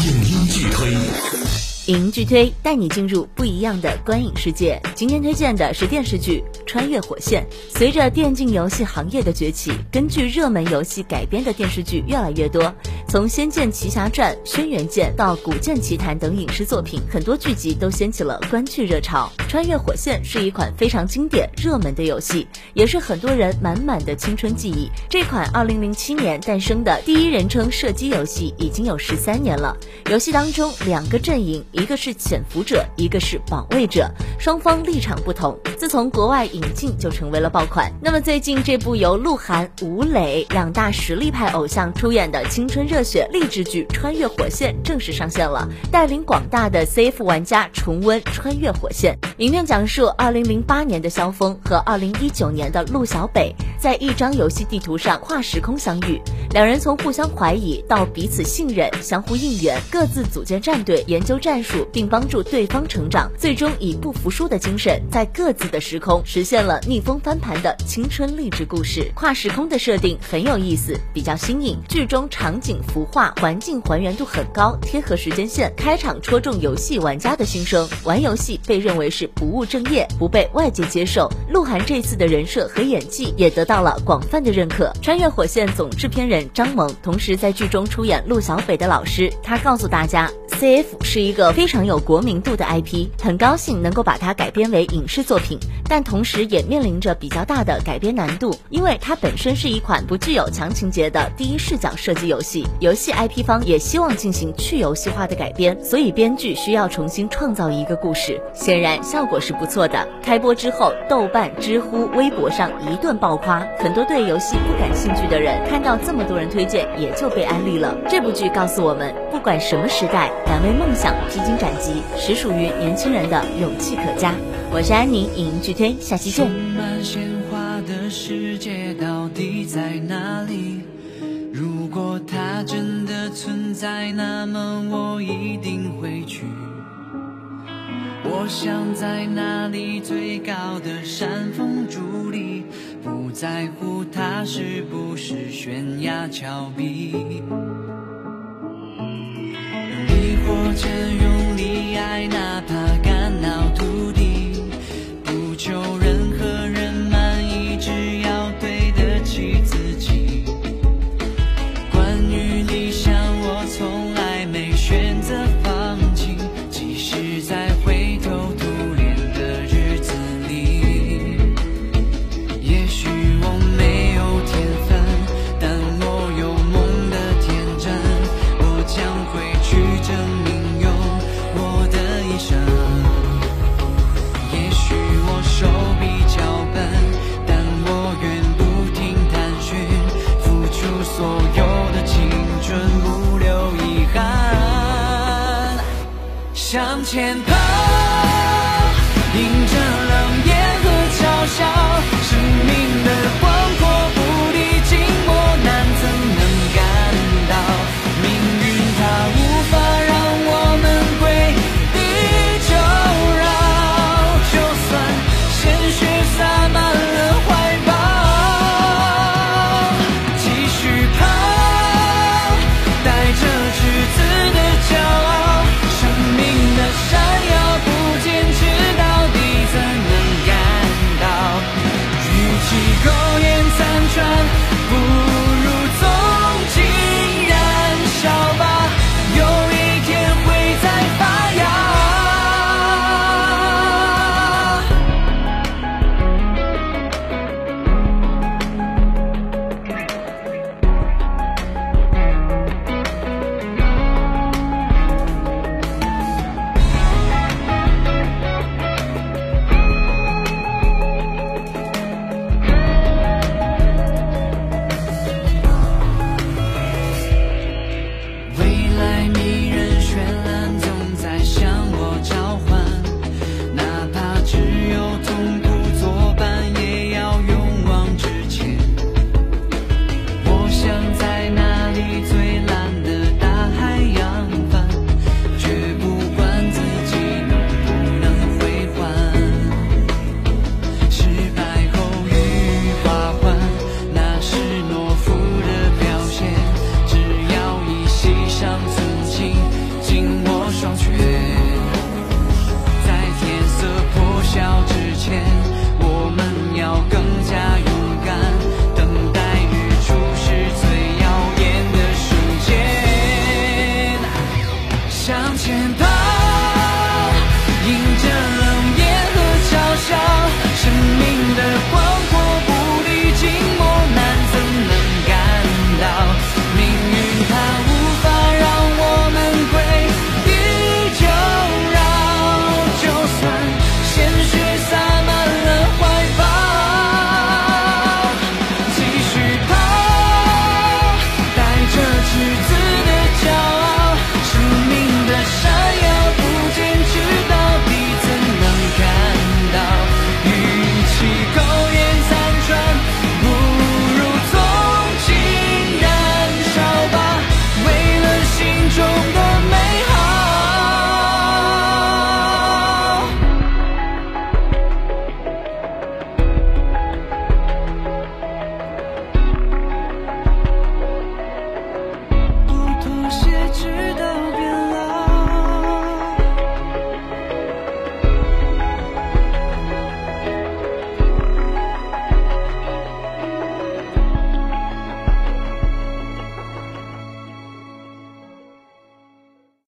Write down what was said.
影音巨推。影剧推带你进入不一样的观影世界。今天推荐的是电视剧《穿越火线》。随着电竞游戏行业的崛起，根据热门游戏改编的电视剧越来越多。从《仙剑奇侠传》《轩辕剑》到《古剑奇谭》等影视作品，很多剧集都掀起了观剧热潮。《穿越火线》是一款非常经典、热门的游戏，也是很多人满满的青春记忆。这款2007年诞生的第一人称射击游戏已经有十三年了。游戏当中两个阵营。一个是潜伏者，一个是保卫者，双方立场不同。自从国外引进，就成为了爆款。那么最近这部由鹿晗、吴磊两大实力派偶像出演的青春热血励志剧《穿越火线》正式上线了，带领广大的 CF 玩家重温《穿越火线》。影片讲述2008年的萧峰和2019年的陆小北在一张游戏地图上跨时空相遇，两人从互相怀疑到彼此信任、相互应援，各自组建战队，研究战术。并帮助对方成长，最终以不服输的精神，在各自的时空实现了逆风翻盘的青春励志故事。跨时空的设定很有意思，比较新颖。剧中场景、服化、环境还原度很高，贴合时间线。开场戳中游戏玩家的心声，玩游戏被认为是不务正业，不被外界接受。鹿晗这次的人设和演技也得到了广泛的认可。穿越火线总制片人张萌，同时在剧中出演陆小北的老师，他告诉大家，CF 是一个。非常有国民度的 IP，很高兴能够把它改编为影视作品，但同时也面临着比较大的改编难度，因为它本身是一款不具有强情节的第一视角射击游戏，游戏 IP 方也希望进行去游戏化的改编，所以编剧需要重新创造一个故事。显然效果是不错的。开播之后，豆瓣、知乎、微博上一顿爆夸，很多对游戏不感兴趣的人看到这么多人推荐，也就被安利了。这部剧告诉我们，不管什么时代，敢为梦想。披荆斩棘，实属于年轻人的勇气可嘉。我是安宁，影音剧推，下期见。充满鲜花的世界到底在哪里？如果它真的存在，那么我一定会去。我想在那里最高的山峰伫立，不在乎它是不是悬崖峭壁。或者用力爱，哪怕向前跑，迎着冷眼和嘲笑，